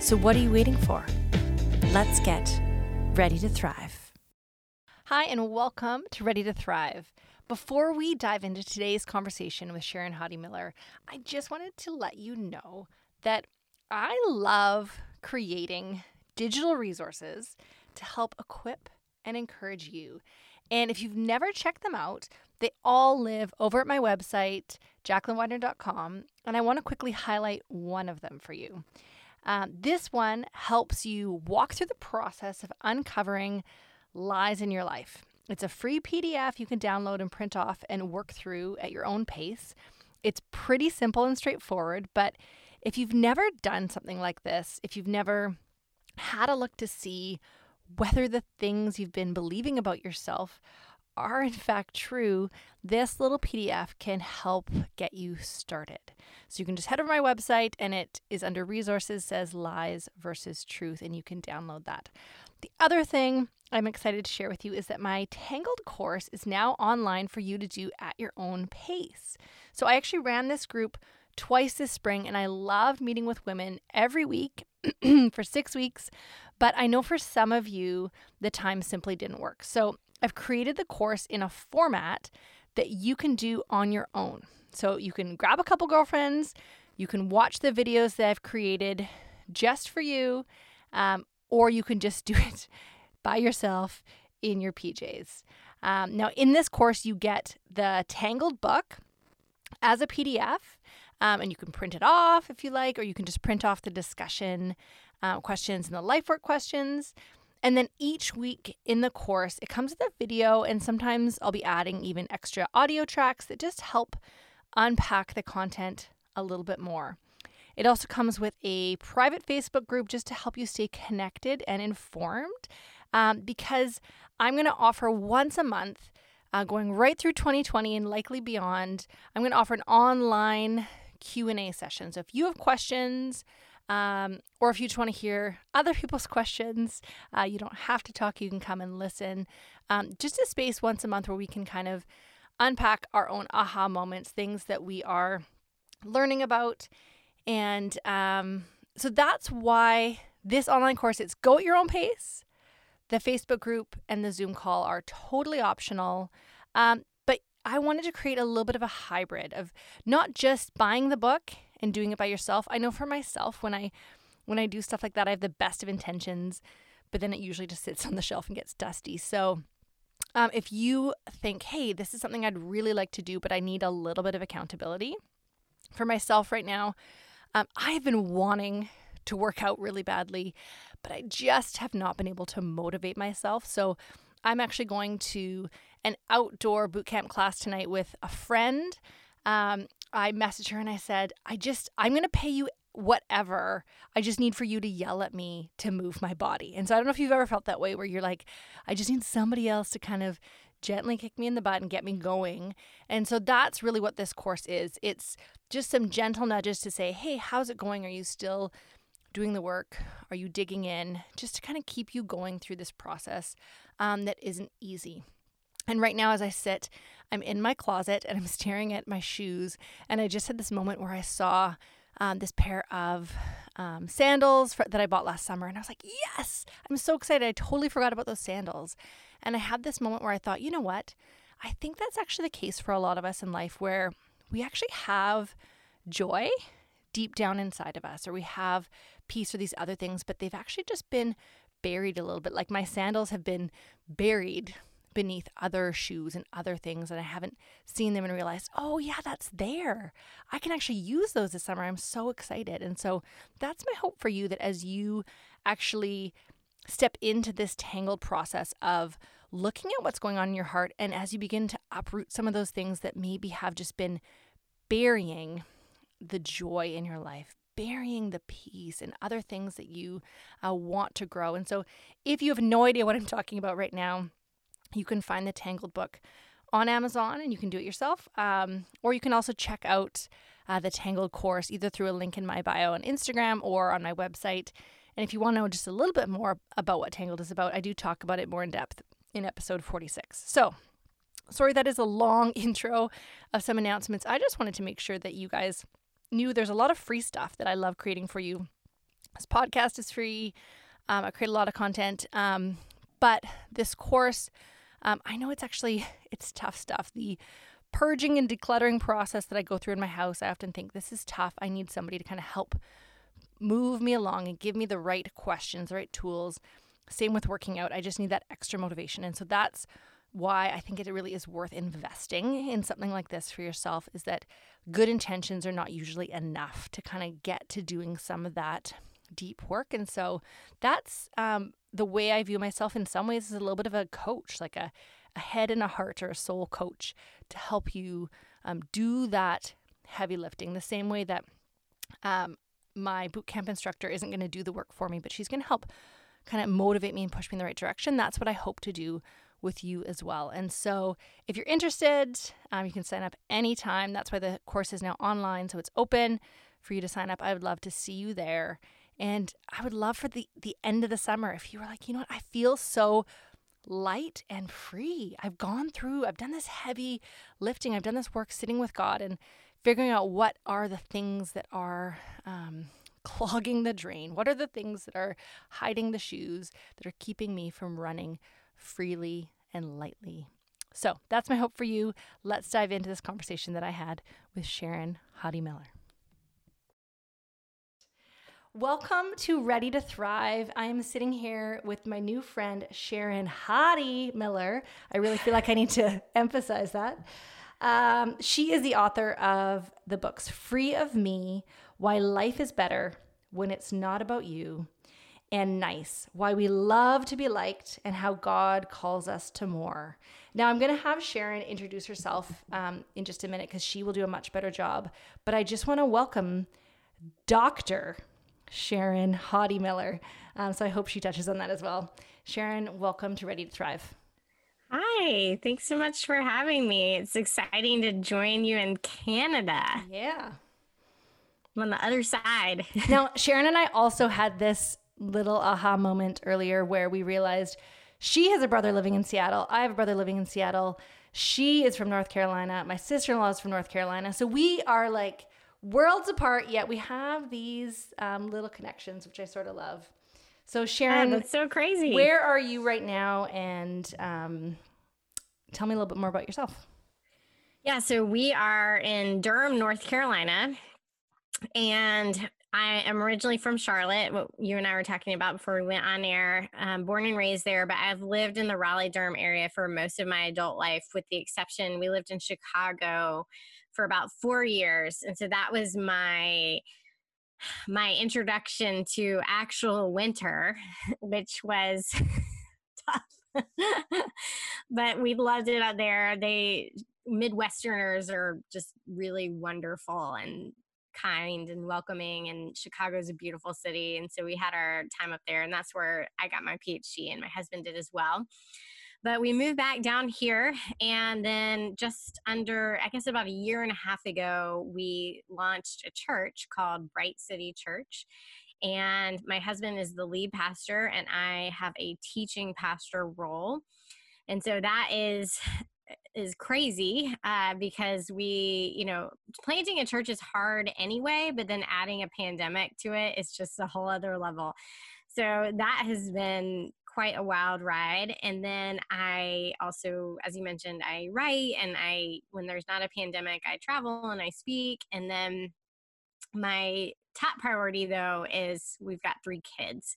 So, what are you waiting for? Let's get ready to thrive. Hi, and welcome to Ready to Thrive. Before we dive into today's conversation with Sharon Hodde Miller, I just wanted to let you know that I love creating digital resources to help equip and encourage you. And if you've never checked them out, they all live over at my website, jacquelinewidener.com, and I want to quickly highlight one of them for you. Um, this one helps you walk through the process of uncovering lies in your life. It's a free PDF you can download and print off and work through at your own pace. It's pretty simple and straightforward, but if you've never done something like this, if you've never had a look to see whether the things you've been believing about yourself are in fact true, this little PDF can help get you started. So you can just head over my website and it is under resources says lies versus truth and you can download that. The other thing I'm excited to share with you is that my Tangled course is now online for you to do at your own pace. So I actually ran this group twice this spring and I loved meeting with women every week for six weeks. But I know for some of you, the time simply didn't work. So I've created the course in a format that you can do on your own. So you can grab a couple girlfriends, you can watch the videos that I've created just for you, um, or you can just do it by yourself in your PJs. Um, now, in this course, you get the Tangled book as a PDF, um, and you can print it off if you like, or you can just print off the discussion uh, questions and the life work questions. And then each week in the course, it comes with a video, and sometimes I'll be adding even extra audio tracks that just help unpack the content a little bit more. It also comes with a private Facebook group just to help you stay connected and informed um, because I'm going to offer once a month, uh, going right through 2020 and likely beyond. I'm going to offer an online Q&A session. So if you have questions, um, or if you just want to hear other people's questions, uh, you don't have to talk. You can come and listen. Um, just a space once a month where we can kind of unpack our own aha moments, things that we are learning about. And um, so that's why this online course, it's go at your own pace. The Facebook group and the Zoom call are totally optional. Um, but I wanted to create a little bit of a hybrid of not just buying the book and doing it by yourself. I know for myself when I when I do stuff like that, I have the best of intentions, but then it usually just sits on the shelf and gets dusty. So um, if you think, hey, this is something I'd really like to do, but I need a little bit of accountability for myself right now, um, I have been wanting to work out really badly, but I just have not been able to motivate myself. So I'm actually going to an outdoor boot camp class tonight with a friend. Um, I messaged her and I said, I just, I'm going to pay you whatever. I just need for you to yell at me to move my body. And so I don't know if you've ever felt that way where you're like, I just need somebody else to kind of gently kick me in the butt and get me going. And so that's really what this course is. It's just some gentle nudges to say, hey, how's it going? Are you still doing the work? Are you digging in? Just to kind of keep you going through this process um, that isn't easy. And right now, as I sit, I'm in my closet and I'm staring at my shoes. And I just had this moment where I saw um, this pair of um, sandals for, that I bought last summer. And I was like, yes, I'm so excited. I totally forgot about those sandals. And I had this moment where I thought, you know what? I think that's actually the case for a lot of us in life where we actually have joy deep down inside of us, or we have peace or these other things, but they've actually just been buried a little bit. Like my sandals have been buried beneath other shoes and other things, and I haven't seen them and realized, oh, yeah, that's there. I can actually use those this summer. I'm so excited. And so that's my hope for you that as you actually step into this tangled process of looking at what's going on in your heart, and as you begin to uproot some of those things that maybe have just been burying the joy in your life, burying the peace and other things that you uh, want to grow. And so, if you have no idea what I'm talking about right now, you can find the Tangled book on Amazon and you can do it yourself. Um, or you can also check out uh, the Tangled course either through a link in my bio on Instagram or on my website. And if you want to know just a little bit more about what Tangled is about, I do talk about it more in depth in episode 46. So, sorry, that is a long intro of some announcements. I just wanted to make sure that you guys knew there's a lot of free stuff that I love creating for you. This podcast is free. Um, I create a lot of content, um, but this course, um, I know it's actually it's tough stuff. The purging and decluttering process that I go through in my house, I often think this is tough. I need somebody to kind of help move me along and give me the right questions, the right tools. Same with working out. I just need that extra motivation, and so that's why I think it really is worth investing in something like this for yourself is that good intentions are not usually enough to kind of get to doing some of that deep work. And so that's um, the way I view myself in some ways as a little bit of a coach, like a, a head and a heart or a soul coach to help you um, do that heavy lifting the same way that um, my boot camp instructor isn't going to do the work for me, but she's going to help kind of motivate me and push me in the right direction. That's what I hope to do with you as well. And so, if you're interested, um, you can sign up anytime. That's why the course is now online, so it's open for you to sign up. I would love to see you there. And I would love for the, the end of the summer if you were like, you know what, I feel so light and free. I've gone through, I've done this heavy lifting, I've done this work sitting with God and figuring out what are the things that are um, clogging the drain. What are the things that are hiding the shoes that are keeping me from running freely and lightly? So that's my hope for you. Let's dive into this conversation that I had with Sharon Hodde Miller. Welcome to Ready to Thrive. I am sitting here with my new friend, Sharon Hodde Miller. I really feel like I need to emphasize that. Um, she is the author of the books Free of Me, Why Life is Better When It's Not About You, and Nice, Why We Love to Be Liked and How God Calls Us to More. Now, I'm going to have Sharon introduce herself um, in just a minute because she will do a much better job. But I just want to welcome Dr. Sharon Hodde Miller. Um, so I hope she touches on that as well. Sharon, welcome to Ready to Thrive. Hi, thanks so much for having me. It's exciting to join you in Canada. Yeah. I'm on the other side. now, Sharon and I also had this little aha moment earlier where we realized she has a brother living in Seattle. I have a brother living in Seattle. She is from North Carolina. My sister in law is from North Carolina. So we are like worlds apart, yet we have these um, little connections, which I sort of love. So, Sharon, oh, that's so crazy. Where are you right now? And um, tell me a little bit more about yourself. Yeah, so we are in Durham, North Carolina, and I am originally from Charlotte, what you and I were talking about before we went on air. Um, born and raised there, but I've lived in the Raleigh Durham area for most of my adult life, with the exception we lived in Chicago for about four years. And so that was my my introduction to actual winter, which was tough. but we loved it out there. They Midwesterners are just really wonderful and kind and welcoming and Chicago's a beautiful city and so we had our time up there and that's where I got my PhD and my husband did as well. But we moved back down here, and then just under, I guess, about a year and a half ago, we launched a church called Bright City Church. And my husband is the lead pastor, and I have a teaching pastor role. And so that is is crazy uh, because we, you know, planting a church is hard anyway, but then adding a pandemic to it, is just a whole other level. So that has been quite a wild ride. And then I also, as you mentioned, I write and I, when there's not a pandemic, I travel and I speak. And then my top priority though is we've got three kids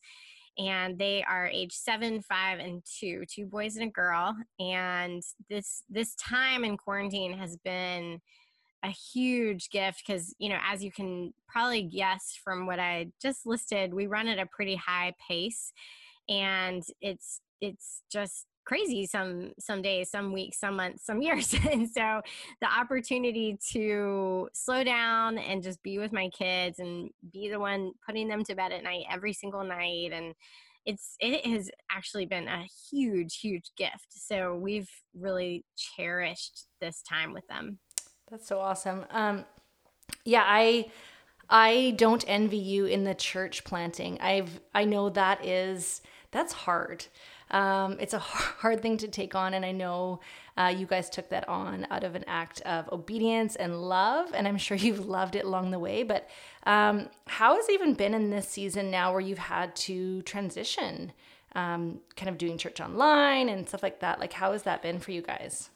and they are age seven five and two two boys and a girl and this this time in quarantine has been a huge gift because you know as you can probably guess from what i just listed we run at a pretty high pace and it's it's just crazy some some days some weeks some months some years. And so the opportunity to slow down and just be with my kids and be the one putting them to bed at night every single night. And it's it has actually been a huge huge gift. So we've really cherished this time with them. That's so awesome. Um yeah i i don't envy you in the church planting. I've i know that is that's hard um, it's a hard thing to take on, and I know uh, you guys took that on out of an act of obedience and love, and I'm sure you've loved it along the way. But um, how has it even been in this season now where you've had to transition, um, kind of doing church online and stuff like that? Like, how has that been for you guys?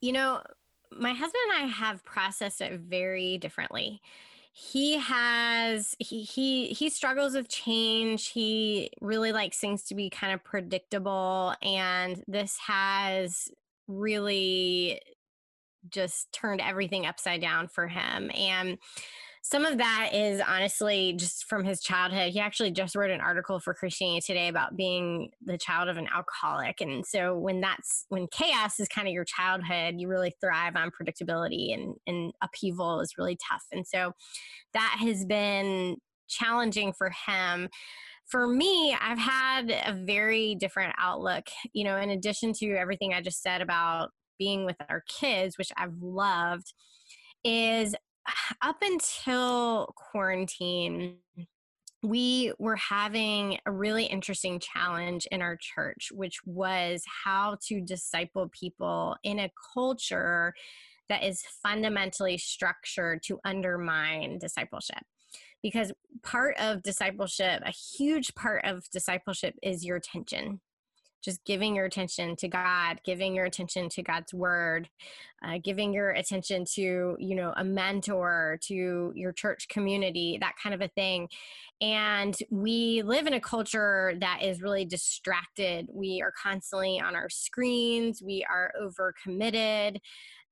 You know, my husband and I have processed it very differently he has he he he struggles with change he really likes things to be kind of predictable and this has really just turned everything upside down for him and some of that is honestly just from his childhood. He actually just wrote an article for Christianity Today about being the child of an alcoholic. And so when that's when chaos is kind of your childhood, you really thrive on predictability and, and upheaval is really tough. And so that has been challenging for him for me, I've had a very different outlook. You know, in addition to everything I just said about being with our kids, which I've loved, is up until quarantine, we were having a really interesting challenge in our church, which was how to disciple people in a culture that is fundamentally structured to undermine discipleship. Because part of discipleship, a huge part of discipleship is your attention just giving your attention to God, giving your attention to God's word, uh, giving your attention to, you know, a mentor, to your church community, that kind of a thing. And we live in a culture that is really distracted. We are constantly on our screens, we are overcommitted.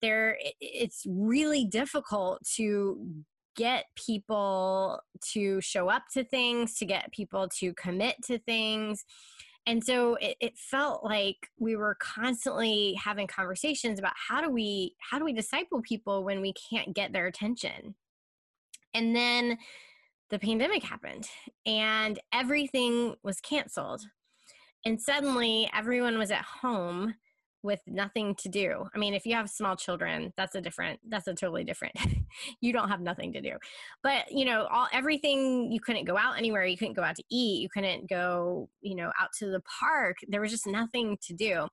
There, it's really difficult to get people to show up to things, to get people to commit to things and so it, it, felt like we were constantly having conversations about how do we how do we disciple people when we can't get their attention? And then the pandemic happened and everything was canceled. And suddenly everyone was at home with nothing to do. I mean, if you have small children, that's a different, that's a totally different. you don't have nothing to do. But, you know, all everything you couldn't go out anywhere, you couldn't go out to eat, you couldn't go, you know, out to the park. There was just nothing to do.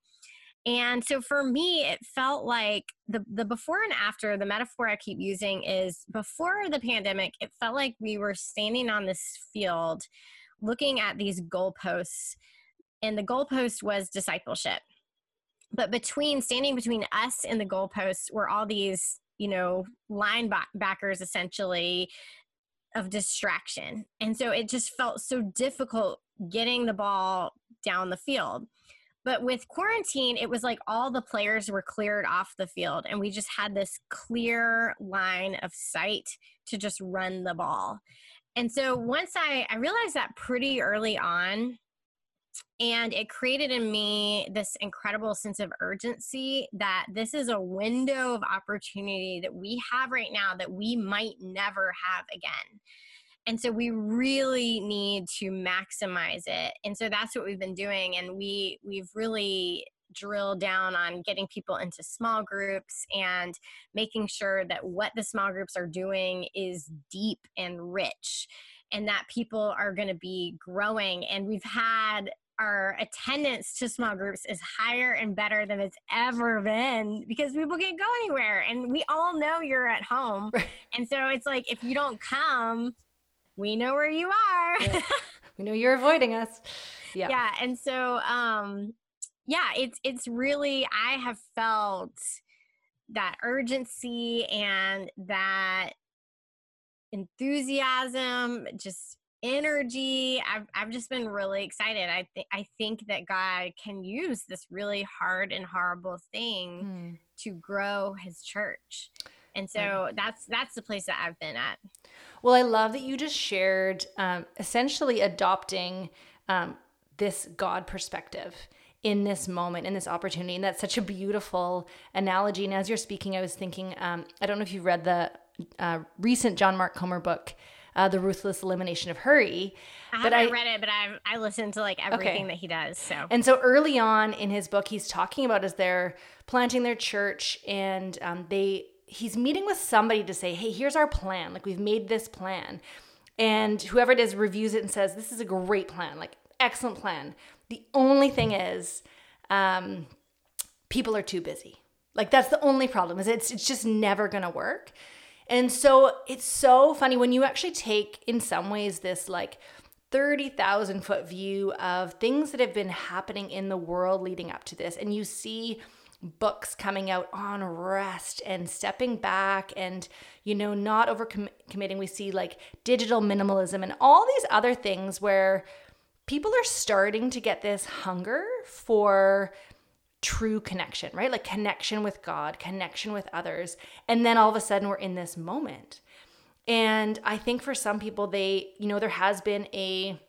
And so for me, it felt like the the before and after, the metaphor I keep using is before the pandemic, it felt like we were standing on this field looking at these goalposts and the goalpost was discipleship but between standing between us and the goalposts were all these you know linebackers essentially of distraction. And so it just felt so difficult getting the ball down the field. But with quarantine it was like all the players were cleared off the field and we just had this clear line of sight to just run the ball. And so once i i realized that pretty early on and it created in me this incredible sense of urgency that this is a window of opportunity that we have right now that we might never have again. And so we really need to maximize it. And so that's what we've been doing. And we we've really drilled down on getting people into small groups and making sure that what the small groups are doing is deep and rich and that people are going to be growing. And we've had our attendance to small groups is higher and better than it's ever been because people can't go anywhere. And we all know you're at home. And so it's like, if you don't come, we know where you are. Yeah. We know you're avoiding us. Yeah. Yeah. And so, um, yeah, it's, it's really, I have felt that urgency and that enthusiasm just energy. I've I've just been really excited. I think I think that God can use this really hard and horrible thing mm. to grow His church, and so that's that's the place that I've been at. Well, I love that you just shared um, essentially adopting um, this God perspective in this moment, in this opportunity. And that's such a beautiful analogy. And as you're speaking, I was thinking, um, I don't know if you've read the uh, recent John Mark Comer book, uh, The Ruthless Elimination of Hurry. I haven't I, read it, but I've I listened to like everything okay. that he does. So and so early on in his book, he's talking about as they're planting their church, and um, they he's meeting with somebody to say, hey, here's our plan. Like we've made this plan, and whoever it is reviews it and says, this is a great plan, like excellent plan. The only thing is, um, people are too busy. Like that's the only problem. Is it's it's just never gonna work. And so it's so funny when you actually take, in some ways, this like 30,000 foot view of things that have been happening in the world leading up to this. And you see books coming out on rest and stepping back and, you know, not over committing. We see like digital minimalism and all these other things where people are starting to get this hunger for true connection, right? Like connection with God, connection with others. And then all of a sudden we're in this moment. And I think for some people, they, you know, there has been a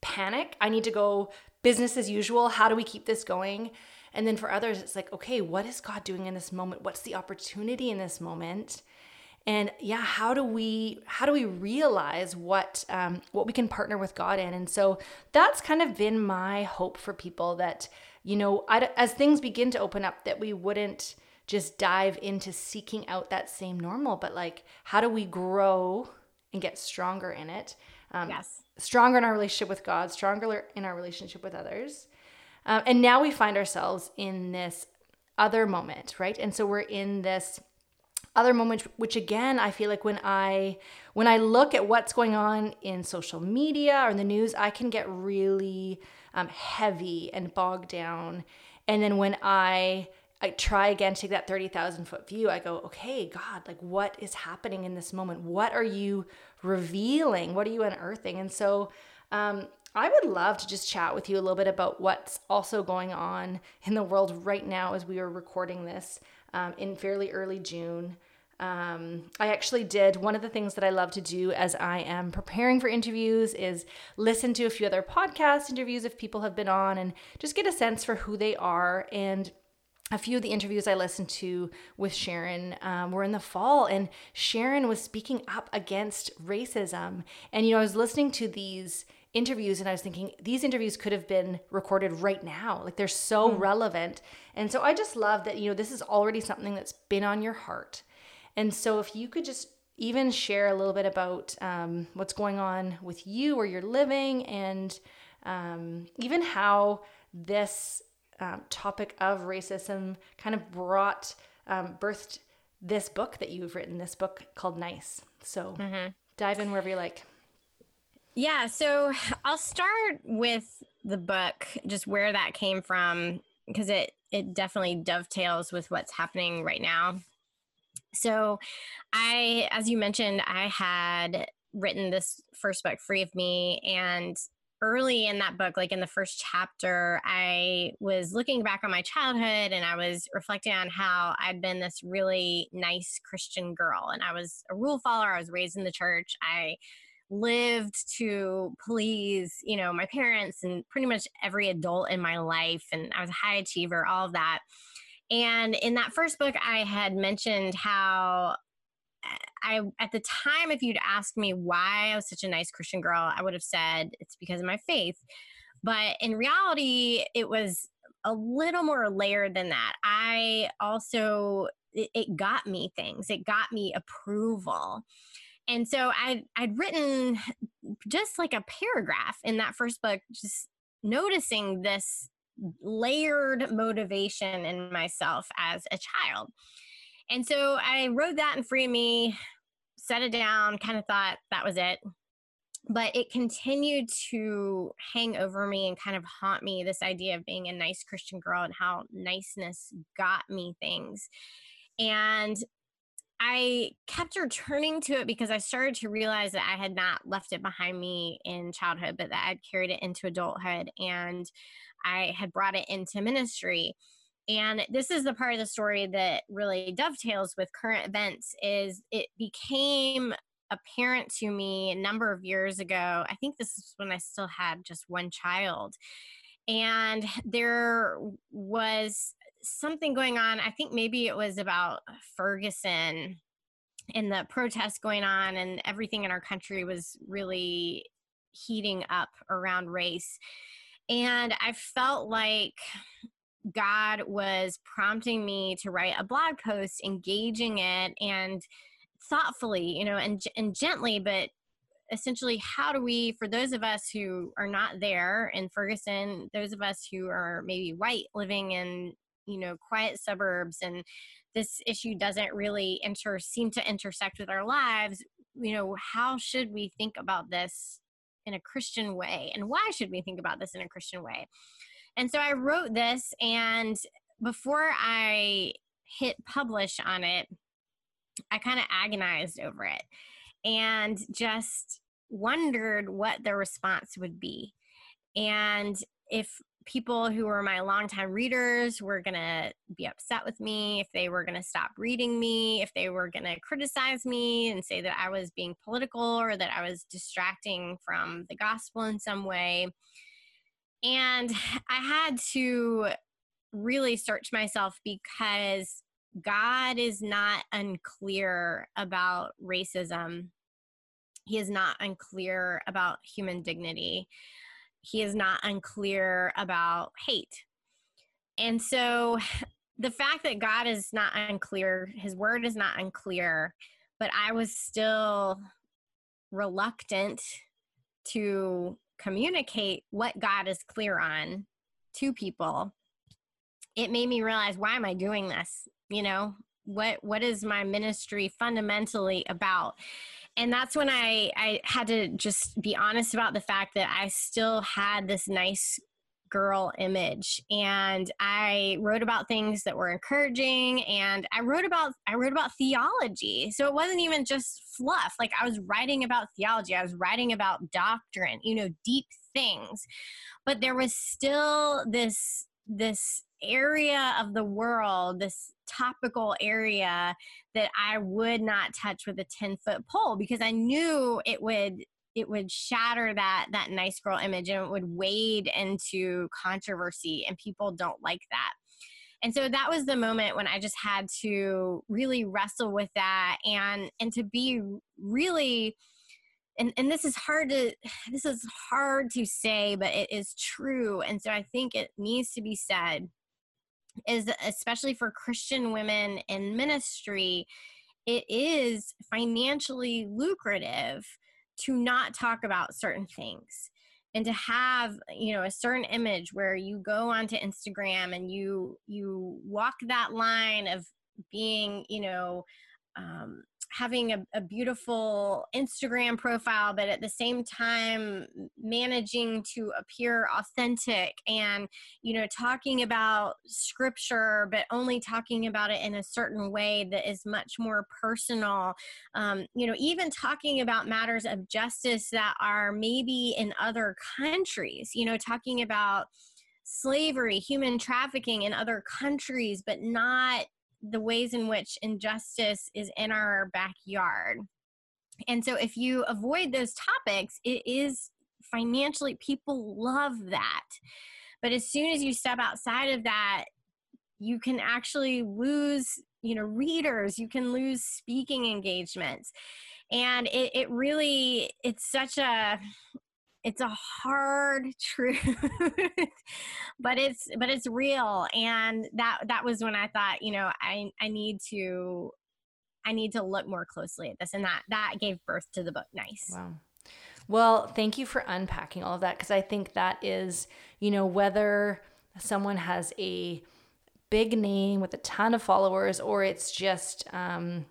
panic. I need to go business as usual. How do we keep this going? And then for others, it's like, okay, what is God doing in this moment? What's the opportunity in this moment? And yeah, how do we how do we realize what um, what we can partner with God in? And so that's kind of been my hope for people that you know, I, as things begin to open up, that we wouldn't just dive into seeking out that same normal, but like, how do we grow and get stronger in it? Um, yes. Stronger in our relationship with God, stronger in our relationship with others. Um, and now we find ourselves in this other moment, right? And so we're in this other moment which again i feel like when i when i look at what's going on in social media or in the news i can get really um, heavy and bogged down and then when i I try again to take that 30,000 foot view. I go, okay, God, like what is happening in this moment? What are you revealing? What are you unearthing? And so um, I would love to just chat with you a little bit about what's also going on in the world right now as we are recording this um, in fairly early June. Um, I actually did one of the things that I love to do as I am preparing for interviews is listen to a few other podcast interviews if people have been on and just get a sense for who they are and a few of the interviews I listened to with Sharon um, were in the fall, and Sharon was speaking up against racism. And, you know, I was listening to these interviews and I was thinking, these interviews could have been recorded right now. Like they're so mm. relevant. And so I just love that, you know, this is already something that's been on your heart. And so if you could just even share a little bit about um, what's going on with you where you're living and um, even how this um, topic of racism kind of brought um, birthed this book that you've written this book called nice. So mm-hmm. dive in wherever you like. Yeah so i'll start with the book just where that came from because it it definitely dovetails with what's happening right now so i as you mentioned i had written this first book free of me and early in that book, like in the first chapter, I was looking back on my childhood and I was reflecting on how I'd been this really nice Christian girl. And I was a rule follower, I was raised in the church. I lived to please, you know, my parents and pretty much every adult in my life. And I was a high achiever, all of that. And in that first book, I had mentioned how I at the time, if you'd asked me why I was such a nice Christian girl, I would have said it's because of my faith. But in reality, it was a little more layered than that. I also it, it got me things. It got me approval. And so I'd, I'd written just like a paragraph in that first book, just noticing this layered motivation in myself as a child. And so I wrote that in Free Me, set it down, kind of thought that was it. But it continued to hang over me and kind of haunt me this idea of being a nice Christian girl and how niceness got me things. And I kept returning to it because I started to realize that I had not left it behind me in childhood, but that I'd carried it into adulthood and I had brought it into ministry and this is the part of the story that really dovetails with current events is it became apparent to me a number of years ago i think this is when i still had just one child and there was something going on. I think maybe it was about Ferguson and the protests going on, and everything in our country was really heating up around race. And I felt like God was prompting me to write a blog post, engaging it and thoughtfully, you know, and, and gently, but essentially how do we for those of us who are not there in ferguson those of us who are maybe white living in you know quiet suburbs and this issue doesn't really enter seem to intersect with our lives you know how should we think about this in a christian way and why should we think about this in a christian way? And so i wrote this and before i hit publish on it i kind of agonized over it and just wondered what the response would be. And if people who were my longtime readers were going to be upset with me, if they were going to stop reading me, if they were going to criticize me and say that I was being political or that I was distracting from the gospel in some way. And I had to really search myself because God is not unclear about racism. He is not unclear about human dignity he is not unclear about hate. And so the fact that God is not unclear, his word is not unclear, but I was still reluctant to communicate what God is clear on to people. It made me realize why am I doing this? You know, what what is my ministry fundamentally about? And that's when I I had to just be honest about the fact that I still had this nice girl image and I wrote about things that were encouraging and I wrote about I wrote about theology. So it wasn't even just fluff. Like I was writing about theology. I was writing about doctrine, you know, deep things. But there was still this this area of the world, this topical area that I would not touch with a 10 foot pole because I knew it would it would shatter that that nice girl image and it would wade into controversy and people don't like that. And so that was the moment when I just had to really wrestle with that and and to be really and and this is hard to this is hard to say but it is true and so I think it needs to be said is especially for Christian women in ministry, it is financially lucrative to not talk about certain things and to have you know a certain image where you go onto instagram and you you walk that line of being you know um, having a, a, beautiful Instagram profile, but at the same time managing to appear authentic and, you know, talking about scripture, but only talking about it in a certain way that is much more personal. Um, you know, even talking about matters of justice that are maybe in other countries, you know, talking about slavery, human trafficking in other countries, but not the ways in which injustice is in our backyard. And so if you avoid those topics, it is financially, people love that. But as soon as you step outside of that, you can actually lose, you know, readers, you can lose speaking engagements. And it, it really, it's such a, it's a hard truth but it's but it's real and that that was when i thought you know i i need to i need to look more closely at this and that that gave birth to the book. Nice. Wow. Well thank you for unpacking all of that because i think that is you know whether someone has a big name with a ton of followers or it's just um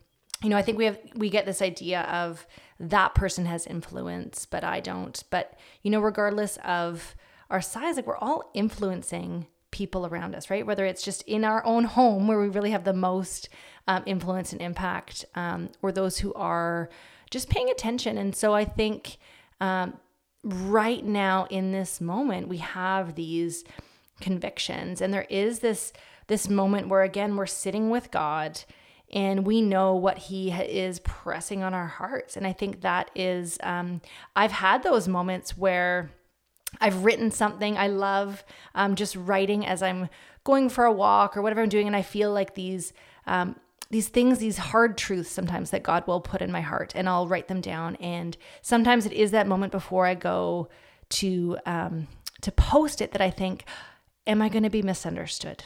you know i think we have we get this idea of that person has influence, but I don't. But, you know, regardless of our size, like we're all influencing people around us, right? Whether it's just in our own home where we really have the most um, influence and impact, um, or those who are just paying attention. And so I think um, right now in this moment, we have these convictions, and there is this this moment where again we're sitting with God and we know what he is pressing on our hearts and i think that is um, i've had those moments where I've written something. I love um, just writing as I'm going for a walk or whatever I'm doing, and I feel like these um, these things, these hard truths sometimes that God will put in my heart, and I'll write them down. And sometimes it is that moment before I go to um, to post it that I think, "Am I going to be misunderstood?"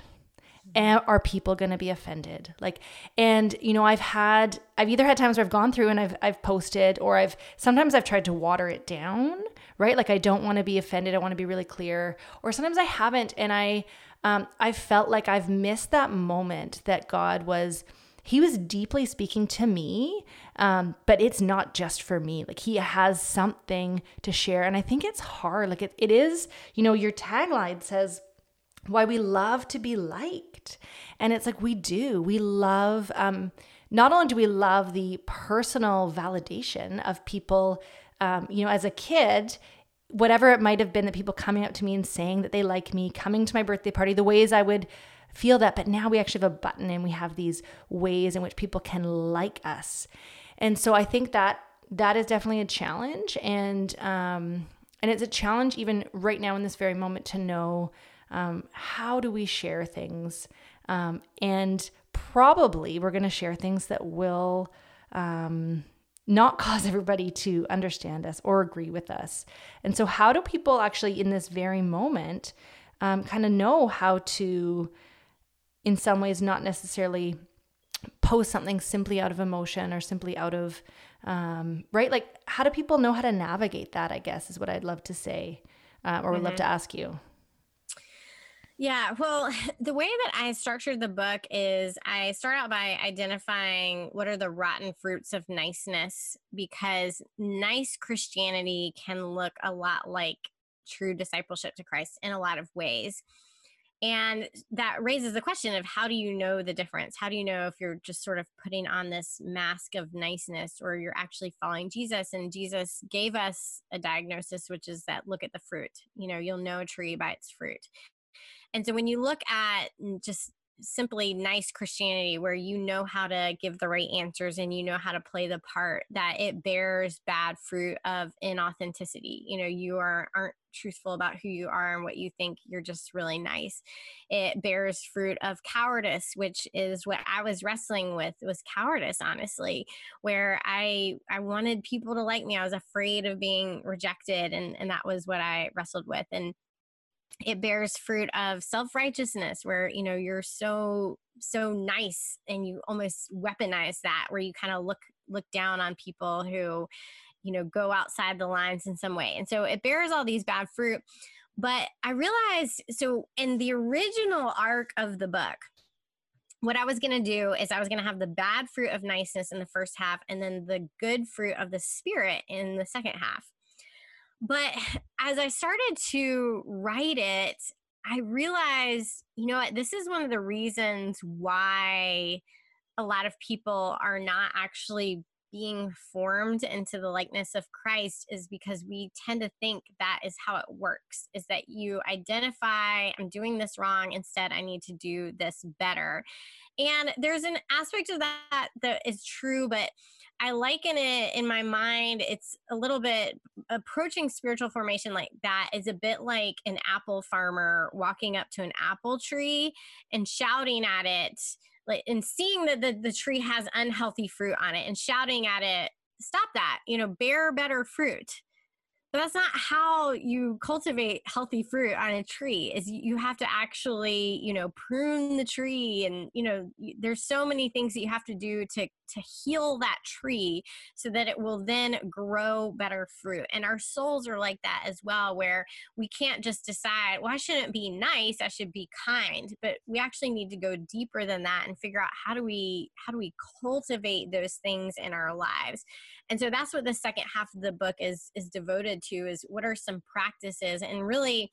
Are people going to be offended? Like and you know i've had i've either had times where i've gone through and i've i've posted or i've sometimes i've tried to water it down right? Like i don't want to be offended i want to be really clear. Or sometimes i haven't and i um, i felt like i've missed that moment that god was he was deeply speaking to me um, but it's not just for me. Like he has something to share and i think it's hard. Like it, it is you know your tagline says why we love to be And it's like we do. We love, um, not only do we love the personal validation of people, um, you know, as a kid, whatever it might have been that people coming up to me and saying that they like me, coming to my birthday party, the ways I would feel that. But now we actually have a button and we have these ways in which people can like us. And so I think that that is definitely a challenge. And, um, and it's a challenge even right now in this very moment to know um, how do we share things? Um, and probably we're going to share things that will um, not cause everybody to understand us or agree with us. And so, how do people actually, in this very moment, um, kind of know how to, in some ways, not necessarily post something simply out of emotion or simply out of, um, right? Like, how do people know how to navigate that? I guess is what I'd love to say uh, or would mm-hmm. love to ask you. Yeah, well, the way that I structured the book is I start out by identifying what are the rotten fruits of niceness because nice Christianity can look a lot like true discipleship to Christ in a lot of ways. And that raises the question of how do you know the difference? How do you know if you're just sort of putting on this mask of niceness or you're actually following Jesus? And Jesus gave us a diagnosis, which is that look at the fruit. You know, you'll know a tree by its fruit. And so when you look at just simply nice Christianity where you know how to give the right answers and you know how to play the part that it bears bad fruit of inauthenticity. You know, you are aren't truthful about who you are and what you think you're just really nice. It bears fruit of cowardice, which is what I was wrestling with was cowardice honestly, where I I wanted people to like me. I was afraid of being rejected and and that was what I wrestled with and it bears fruit of self-righteousness where you know you're so so nice and you almost weaponize that where you kind of look look down on people who you know go outside the lines in some way and so it bears all these bad fruit but i realized so in the original arc of the book what I was going to do is I was going to have the bad fruit of niceness in the first half and then the good fruit of the spirit in the second half. But as I started to write it, I realized, you know what, this is one of the reasons why a lot of people are not actually being formed into the likeness of Christ is because we tend to think that is how it works is that you identify I'm doing this wrong instead I need to do this better. And there's an aspect of that that is true but I liken it in my mind. It's a little bit approaching spiritual formation like that is a bit like an apple farmer walking up to an apple tree and shouting at it, like and seeing that the, the tree has unhealthy fruit on it and shouting at it, stop that, you know, bear better fruit but that's not how you cultivate healthy fruit on a tree is you have to actually you know prune the tree and you know there's so many things that you have to do to to heal that tree so that it will then grow better fruit. And our souls are like that as well where we can't just decide well i shouldn't be nice i should be kind but we actually need to go deeper than that and figure out how do we how do we cultivate those things in our lives and so that's what the second half of the book is is devoted to is what are some practices and really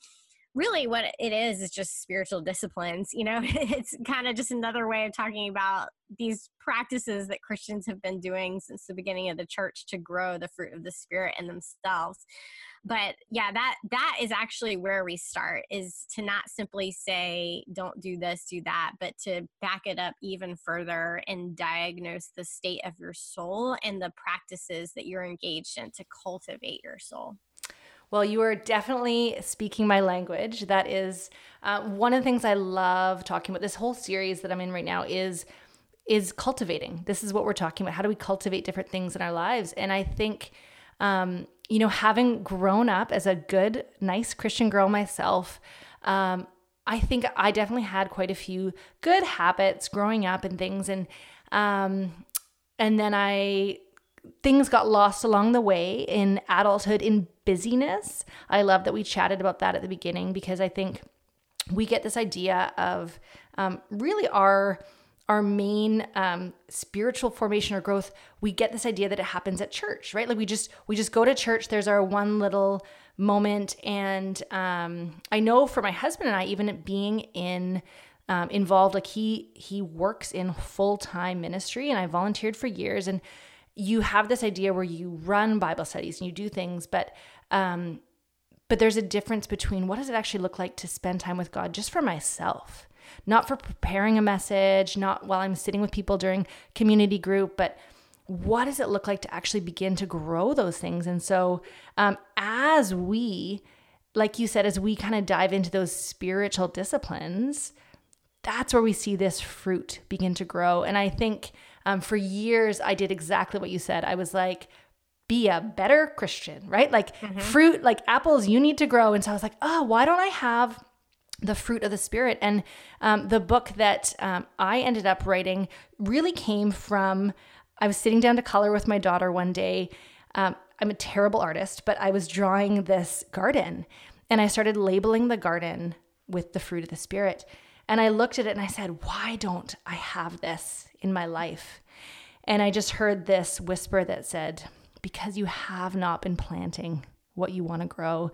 really what it is is just spiritual disciplines you know? It's kind of just another way of talking about these practices that christians have been doing since the beginning of the church to grow the fruit of the spirit in themselves. But yeah that that is actually where we start is to not simply say don't do this do that but to back it up even further and diagnose the state of your soul and the practices that you're engaged in to cultivate your soul Well, you are definitely speaking my language. That is uh, one of the things I love talking about. This whole series that I'm in right now is is cultivating. This is what we're talking about. How do we cultivate different things in our lives? And I think, um, you know, having grown up as a good, nice Christian girl myself, um, I think I definitely had quite a few good habits growing up and things, and um, and then I things got lost along the way in adulthood in busyness. I love that we chatted about that at the beginning because I think we get this idea of um, really our our main um, spiritual formation or growth. We get this idea that it happens at church right? Like we just we just go to church. There's our one little moment. And um, i know for my husband and i even being in um, involved like he he works in full-time ministry and i volunteered for years. And you have this idea where you run bible studies and you do things but um, but there's a difference between what does it actually look like to spend time with God just for myself, not for preparing a message, not while I'm sitting with people during community group, but what does it look like to actually begin to grow those things? And so, um, as we, like you said, as we kind of dive into those spiritual disciplines, that's where we see this fruit begin to grow. And I think um, for years, I did exactly what you said. I was like, be a better Christian, right? Like mm-hmm. fruit, like apples, you need to grow. And so I was like, oh, why don't I have the fruit of the spirit? And um, the book that um, I ended up writing really came from I was sitting down to color with my daughter one day. Um, I'm a terrible artist, but I was drawing this garden and I started labeling the garden with the fruit of the spirit. And I looked at it and I said, why don't I have this in my life? And I just heard this whisper that said, because you have not been planting what you want to grow.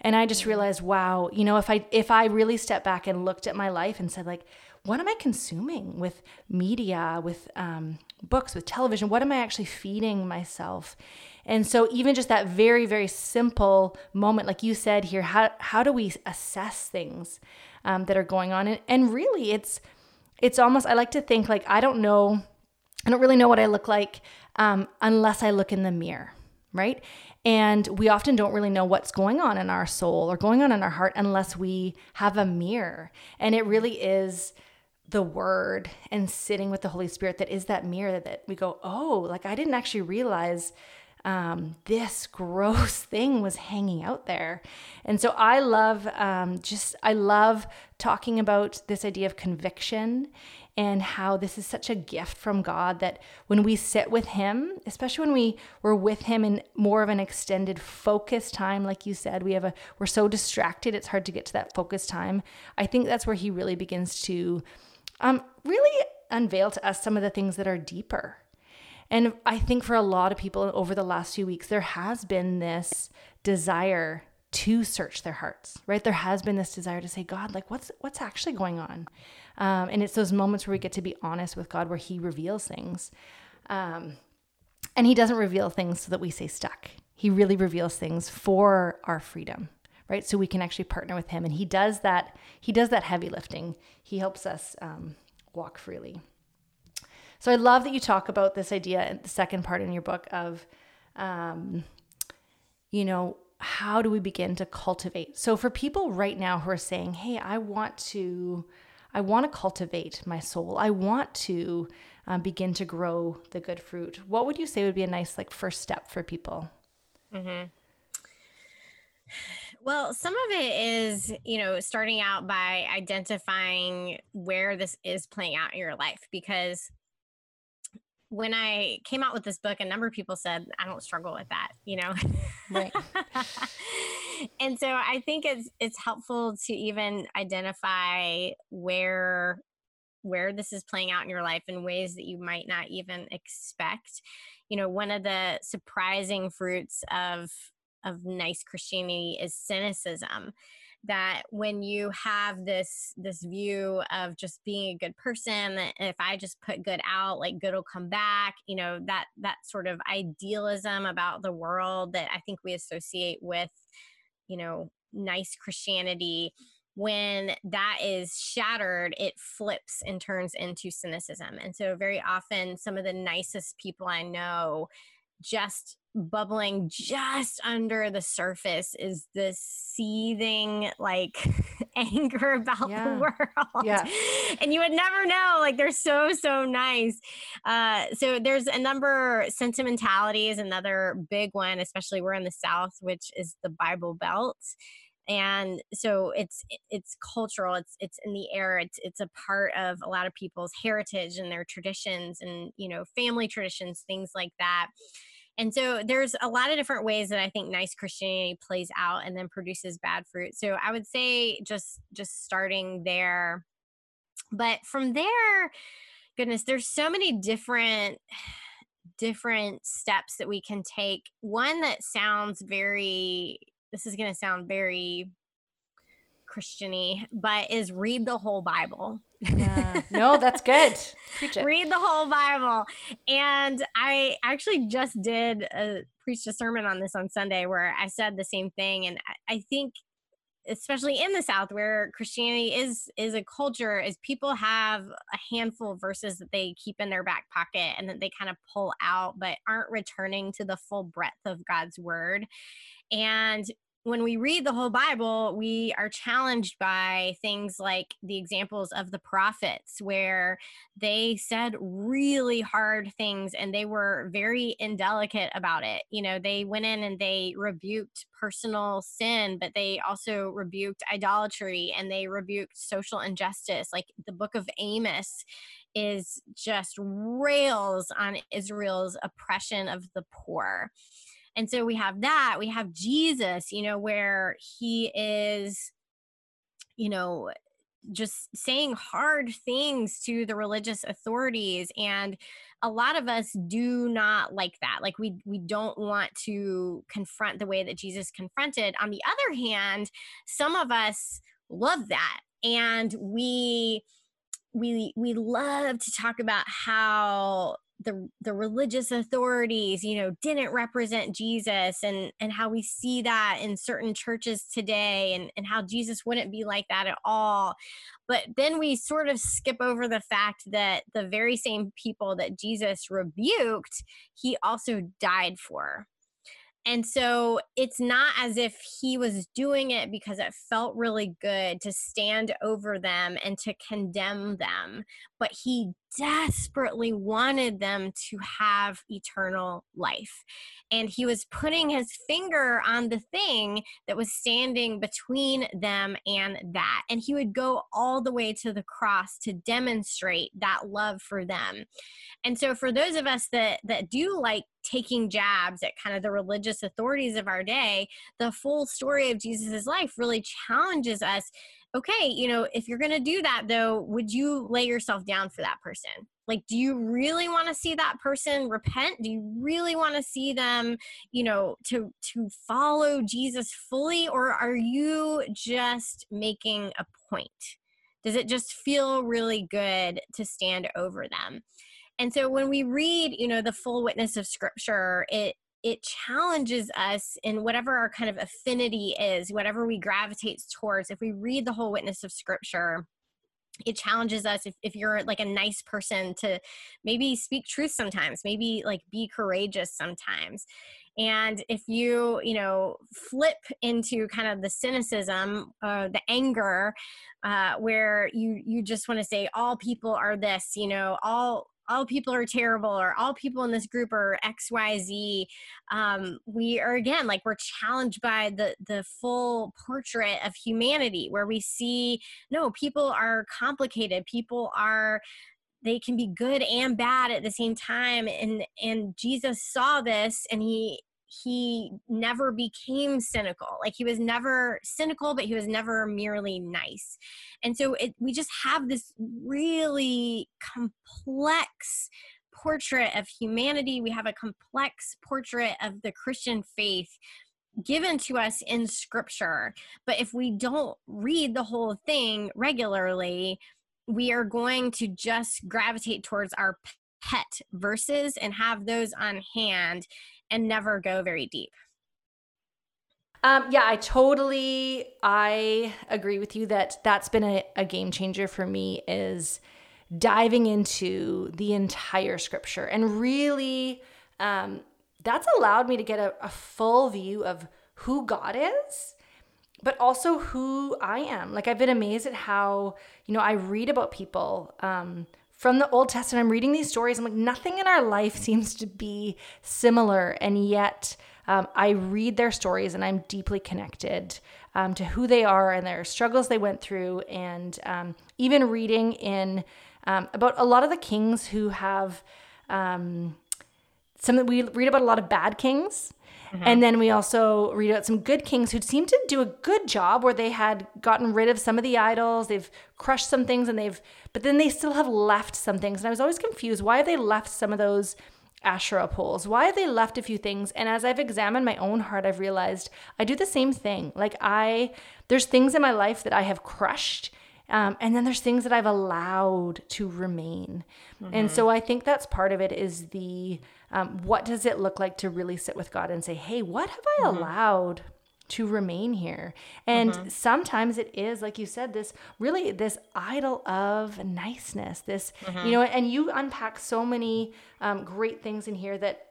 And I just realized, wow, you know, if I if I really step back and looked at my life and said like, what am I consuming with media, with um, books, with television? What am I actually feeding myself? And so even just that very very simple moment, like you said here, how how do we assess things um, that are going on? And, and really, it's it's almost I like to think like I don't know. I don't really know what I look like um, unless I look in the mirror, right? And we often don't really know what's going on in our soul or going on in our heart unless we have a mirror. And it really is the word and sitting with the Holy Spirit that is that mirror that we go, oh, like I didn't actually realize um, this gross thing was hanging out there. And so I love um, just, I love talking about this idea of conviction and how this is such a gift from God that when we sit with Him, especially when we we're with Him in more of an extended focus time, like you said, we have a we're so distracted, it's hard to get to that focus time. I think that's where He really begins to um, really unveil to us some of the things that are deeper. And I think for a lot of people over the last few weeks, there has been this desire to search their hearts, right? There has been this desire to say, God, like what's what's actually going on? Um, and it's those moments where we get to be honest with God, where He reveals things. Um, and He doesn't reveal things so that we stay stuck. He really reveals things for our freedom, right? So we can actually partner with Him. And He does that. He does that heavy lifting. He helps us um, walk freely. So I love that you talk about this idea, the second part in your book of, um, you know, how do we begin to cultivate? So for people right now who are saying, "Hey, I want to." I want to cultivate my soul. I want to um, begin to grow the good fruit. What would you say would be a nice like first step for people? Mm-hmm. Well, some of it is, you know, starting out by identifying where this is playing out in your life because when I came out with this book, a number of people said, I don't struggle with that, you know? Right. and so I think it's it's helpful to even identify where where this is playing out in your life in ways that you might not even expect. You know, one of the surprising fruits of of nice Christianity is cynicism that when you have this this view of just being a good person if i just put good out like good will come back you know that that sort of idealism about the world that i think we associate with you know nice christianity when that is shattered it flips and turns into cynicism. And so very often some of the nicest people i know just bubbling just under the surface is this seething like anger about yeah. the world. Yeah. And you would never know. Like they're so, so nice. Uh, so there's a number sentimentality is another big one, especially we're in the South, which is the Bible Belt and so it's it's cultural it's it's in the air it's it's a part of a lot of people's heritage and their traditions and you know family traditions things like that and so there's a lot of different ways that i think nice christianity plays out and then produces bad fruit. So i would say just just starting there. But from there goodness there's so many different different steps that we can take. One that sounds very this is going to sound very Christiany, but is read the whole Bible. Yeah. No, that's good. read the whole Bible. And I actually just did a preached a sermon on this on Sunday where I said the same thing. And I, I think especially in the south where christianity is is a culture is people have a handful of verses that they keep in their back pocket and that they kind of pull out but aren't returning to the full breadth of god's word and when we read the whole Bible, we are challenged by things like the examples of the prophets, where they said really hard things and they were very indelicate about it. You know, they went in and they rebuked personal sin, but they also rebuked idolatry and they rebuked social injustice. Like the book of Amos is just rails on Israel's oppression of the poor. And so we have that. We have Jesus, you know, where he is, you know, just saying hard things to the religious authorities. And a lot of us do not like that. Like we we don't want to confront the way that Jesus confronted. On the other hand some of us love that. And we we we love to talk about how the the religious authorities you know didn't represent jesus and and how we see that in certain churches today and and how jesus wouldn't be like that at all. But then we sort of skip over the fact that the very same people that jesus rebuked he also died for. And so it's not as if he was doing it because it felt really good to stand over them and to condemn them, but he desperately wanted them to have eternal life. And he was putting his finger on the thing that was standing between them and that. And he would go all the way to the cross to demonstrate that love for them. And so for those of us that that do like taking jabs at kind of the religious authorities of our day, the full story of Jesus' life really challenges us okay, you know, if you're going to do that though, would you lay yourself down for that person? Like, do you really want to see that person repent? Do you really want to see them, you know, to to follow Jesus fully, or are you just making a point? Does it just feel really good to stand over them? And so when we read, you know, the full witness of scripture, it it challenges us in whatever our kind of affinity is, whatever we gravitate towards. If we read the whole witness of scripture, it challenges us if, if you're like a nice person to maybe speak truth sometimes, maybe like be courageous sometimes. And if you, you know, flip into kind of the cynicism, uh, the anger, uh, where you you just want to say all people are this, you know, all all people are terrible or all people in this group are xyz um, we are again like we're challenged by the the full portrait of humanity where we see no people are complicated people are they can be good and bad at the same time and and jesus saw this and he he never became cynical. Like he was never cynical, but he was never merely nice. And so it, we just have this really complex portrait of humanity. We have a complex portrait of the Christian faith given to us in scripture. But if we don't read the whole thing regularly, we are going to just gravitate towards our pet verses and have those on hand and never go very deep. Um, yeah, I totally I agree with you that that's been a, a game changer for me is diving into the entire scripture and really um, that's allowed me to get a, a full view of who God is but also who I am. Like I've been amazed at how, you know, I read about people um, from the Old Testament. I'm reading these stories. I'm like, nothing in our life seems to be similar. And yet um, I read their stories and I'm deeply connected um, to who they are and their struggles they went through. And um, even reading in um, about a lot of the kings who have um, some we read about a lot of bad kings Mm-hmm. And then we also read about some good kings who seem to do a good job where they had gotten rid of some of the idols, they've crushed some things and they've but then they still have left some things. And I was always confused, why have they left some of those Asherah poles? Why have they left a few things? And as I've examined my own heart, I've realized I do the same thing. Like I there's things in my life that I have crushed um, and then there's things that I've allowed to remain. Mm-hmm. And so I think that's part of it is the um, what does it look like to really sit with God and say, hey, what have I mm-hmm. allowed to remain here? And mm-hmm. sometimes it is, like you said, this really this idol of niceness, this, mm-hmm. you know, and you unpack so many um, great things in here that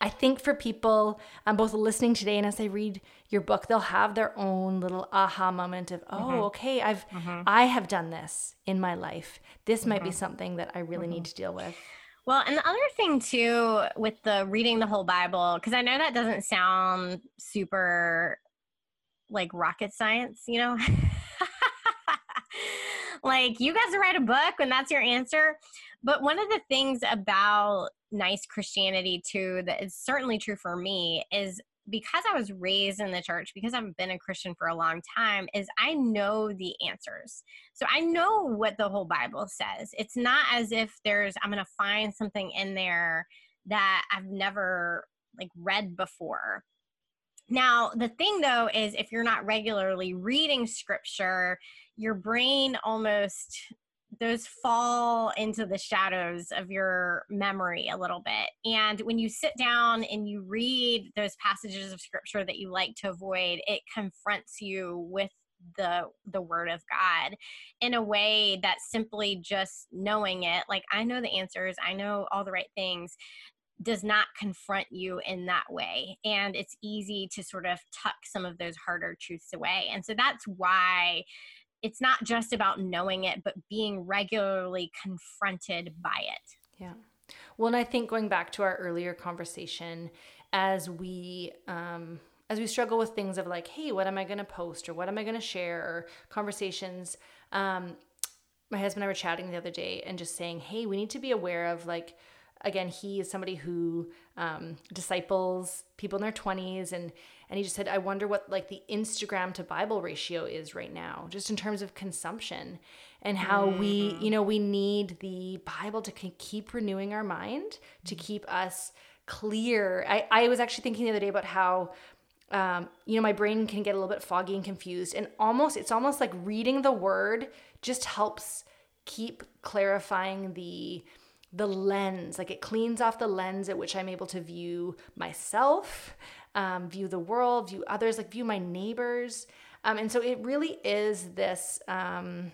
I think for people, um, both listening today and as they read your book, they'll have their own little aha moment of, oh, mm-hmm. okay, I've mm-hmm. I have done this in my life. This might be something that I really need to deal with. Well, and the other thing too with the reading the whole Bible, because I know that doesn't sound super like rocket science, you know? like you guys write a book and that's your answer. But one of the things about nice Christianity too that is certainly true for me is because I was raised in the church, because I've been a Christian for a long time, is I know the answers. So I know what the whole Bible says. It's not as if there's, I'm going to find something in there that I've never like read before. Now, the thing though is if you're not regularly reading scripture, your brain almost those fall into the shadows of your memory a little bit. And when you sit down and you read those passages of scripture that you like to avoid, it confronts you with the the word of god in a way that simply just knowing it like i know the answers i know all the right things does not confront you in that way and it's easy to sort of tuck some of those harder truths away and so that's why it's not just about knowing it, but being regularly confronted by it. Yeah. Well, and I think going back to our earlier conversation, as we um, as we struggle with things of like, hey, what am I going to post or what am I going to share or conversations. Um, my husband and I were chatting the other day and just saying, hey, we need to be aware of like again, he is somebody who um, disciples people in their 20s and and he just said, I wonder what like the Instagram to Bible ratio is right now, just in terms of consumption and how mm-hmm. we, you know, we need the Bible to keep renewing our mind, to keep us clear. I, I was actually thinking the other day about how um, you know, my brain can get a little bit foggy and confused. And almost, it's almost like reading the word just helps keep clarifying the the lens like it cleans off the lens at which i'm able to view myself um, view the world view others like view my neighbors um, and so it really is this um,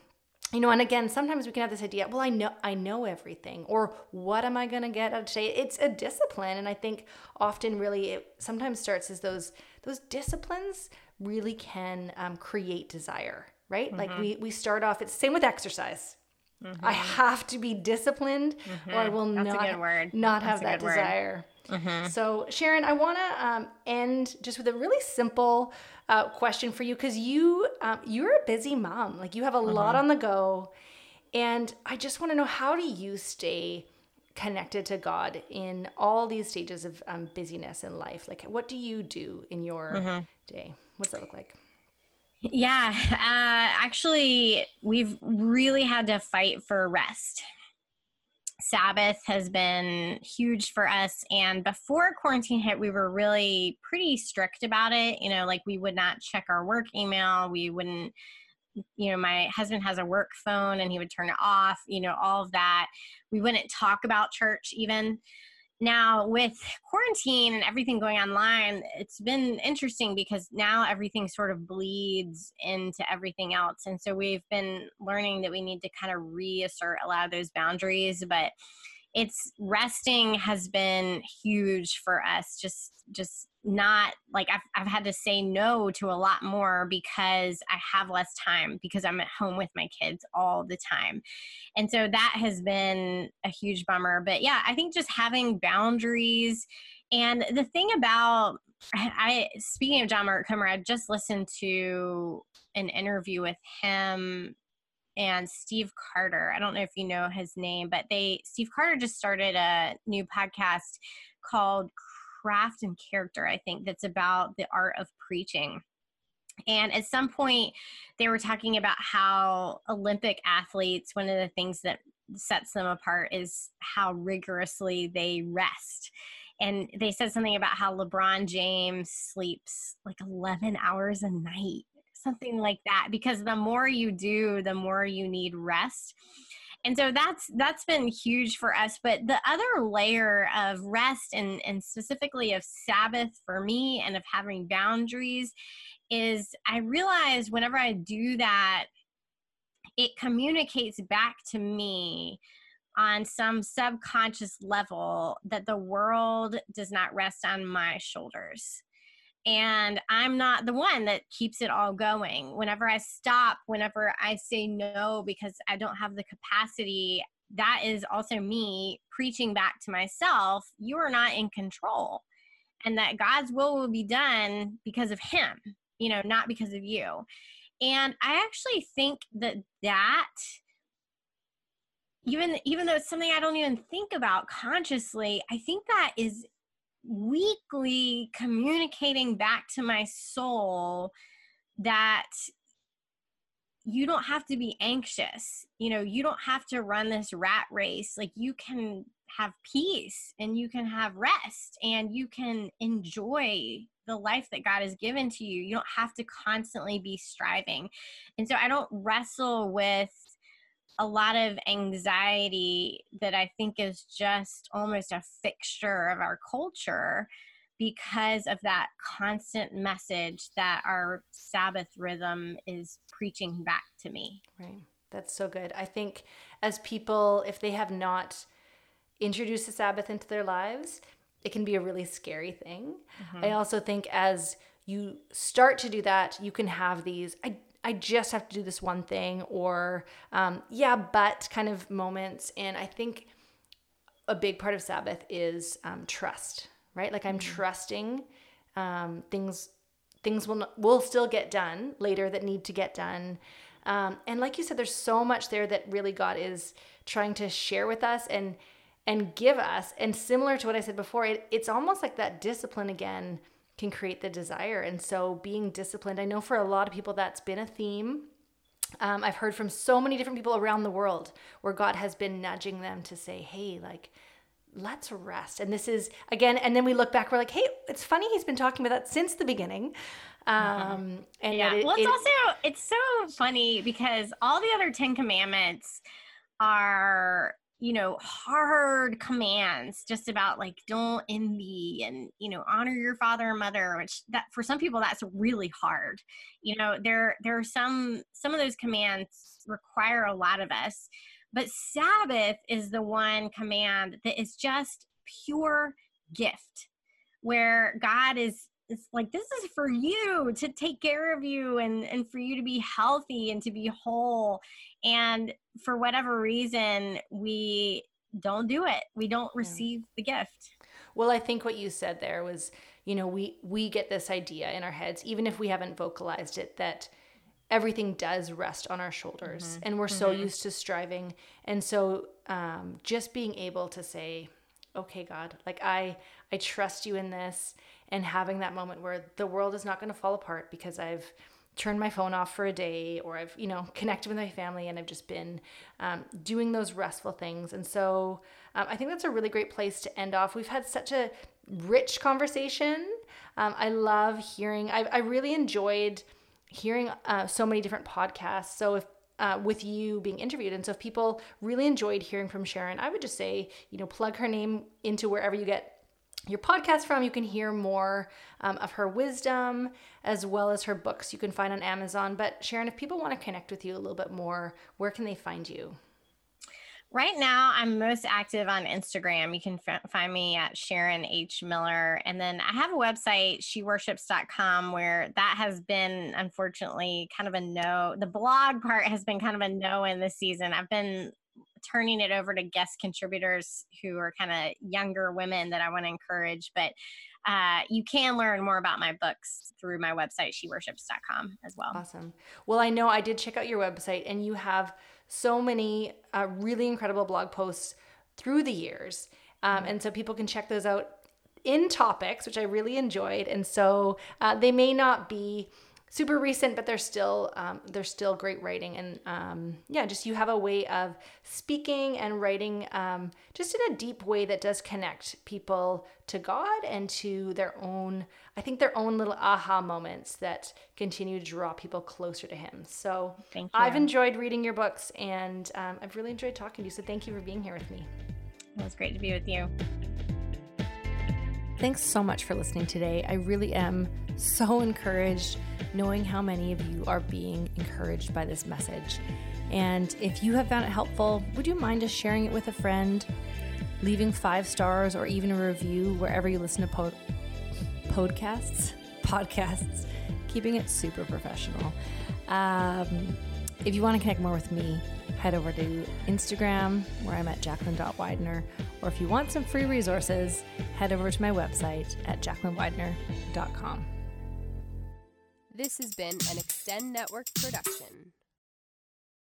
you know and again sometimes we can have this idea well i know i know everything or what am i going to get out of today it's a discipline and i think often really it sometimes starts as those those disciplines really can um, create desire right mm-hmm. like we we start off it's same with exercise Mm-hmm. I have to be disciplined mm-hmm. or I will That's not, not have that desire. Mm-hmm. So, Sharon, I want to um, end just with a really simple uh, question for you because you um, you're a busy mom. Like you have a lot mm-hmm. on the go, and I just want to know how do you stay connected to God in all these stages of um, busyness in life? Like, what do you do in your mm-hmm. day? What's that look like? Yeah, uh, actually, we've really had to fight for rest. Sabbath has been huge for us. And before quarantine hit, we were really pretty strict about it. You know, like we would not check our work email. We wouldn't, you know, my husband has a work phone and he would turn it off, you know, all of that. We wouldn't talk about church even. Now, with quarantine and everything going online, it's been interesting because now everything sort of bleeds into everything else. And so we've been learning that we need to kind of reassert a lot of those boundaries. But it's resting has been huge for us just just not like I've, I've had to say no to a lot more because i have less time because i'm at home with my kids all the time and so that has been a huge bummer but yeah i think just having boundaries and the thing about I speaking of John Mark Comer, I just listened to an interview with him and Steve Carter. I don't know if you know his name, but they Steve Carter just started a new podcast called Craft and Character, I think, that's about the art of preaching. And at some point, they were talking about how Olympic athletes, one of the things that sets them apart is how rigorously they rest and they said something about how LeBron James sleeps like 11 hours a night, something like that, because the more you do, the more you need rest. And so that's that's been huge for us. But the other layer of rest and, and specifically of Sabbath for me and of having boundaries is I realize whenever I do that, it communicates back to me on some subconscious level that the world does not rest on my shoulders. And I'm not the one that keeps it all going. Whenever I stop, whenever I say no because I don't have the capacity, that is also me preaching back to myself you are not in control. And that God's will will be done because of Him, you know, not because of you. And I actually think that that even even though it's something I don't even think about consciously, I think that is weekly communicating back to my soul that you don't have to be anxious. You know, you don't have to run this rat race. Like you can have peace and you can have rest and you can enjoy the life that God has given to you. You don't have to constantly be striving. And so I don't wrestle with a lot of anxiety that I think is just almost a fixture of our culture because of that constant message that our Sabbath rhythm is preaching back to me. Right. That's so good. I think as people, if they have not introduced the Sabbath into their lives, it can be a really scary thing. Mm-hmm. I also think as you start to do that, you can have these. I I just have to do this one thing, or um, yeah, but kind of moments. And I think a big part of Sabbath is um, trust, right? Like I'm mm-hmm. trusting um, things. Things will will still get done later that need to get done. Um, and like you said, there's so much there that really God is trying to share with us and and give us. And similar to what I said before, it, it's almost like that discipline again can create the desire. And so being disciplined, I know for a lot of people that's been a theme. Um, I've heard from so many different people around the world where God has been nudging them to say, hey, like, let's rest. And this is, again, and then we look back, we're like, hey, it's funny he's been talking about that since the beginning. Um, and yeah, it, well, it's it, also, it's so funny because all the other 10 commandments are you know hard commands just about like don't envy and you know honor your father and mother which that for some people that's really hard you know there there are some some of those commands require a lot of us but sabbath is the one command that is just pure gift where god is it's like this is for you to take care of you and and for you to be healthy and to be whole. And for whatever reason we don't do it. We don't receive the gift. Well i think what you said there was you know we we get this idea in our heads even if we haven't vocalized it that everything does rest on our shoulders mm-hmm. and we're mm-hmm. so used to striving. And so um, just being able to say okay god like i i trust you in this and having that moment where the world is not going to fall apart because I've turned my phone off for a day or I've, you know, connected with my family and I've just been um, doing those restful things. And so um, I think that's a really great place to end off. We've had such a rich conversation. Um, I love hearing, I, I really enjoyed hearing uh, so many different podcasts. So if uh, with you being interviewed. And so if people really enjoyed hearing from Sharon, I would just say, you know, plug her name into wherever you get your podcast from. You can hear more um, of her wisdom as well as her books you can find on Amazon. But Sharon, if people want to connect with you a little bit more, where can they find you? Right now, I'm most active on Instagram. You can f- find me at Sharon H. Miller. And then I have a website, sheworships.com, where that has been unfortunately kind of a no. The blog part has been kind of a no in this season. I've been turning it over to guest contributors who are kind of younger women that I want to encourage. But uh, you can learn more about my books through my website, sheworships.com as well. Awesome. Well, I know I did check out your website and you have so many uh, really incredible blog posts through the years. Um, and so people can check those out in topics, which I really enjoyed. And so uh, they may not be super recent, but they're still um, they're still great writing. And um, yeah, just you have a way of speaking and writing um, just in a deep way that does connect people to God and to their own, I think their own little aha moments that continue to draw people closer to Him. So I've enjoyed reading your books, and um, I've really enjoyed talking to you. So thank you for being here with me. It was great to be with you. Thanks so much for listening today. I really am so encouraged knowing how many of you are being encouraged by this message. And if you have found it helpful, would you mind just sharing it with a friend, leaving five stars or even a review wherever you listen to po- podcasts? Podcasts, keeping it super professional. Um, if you want to connect more with me, head over to Instagram where I'm at jacqueline.widener. Or if you want some free resources, head over to my website at jacquelinewidener.com. This has been an Extend Network production.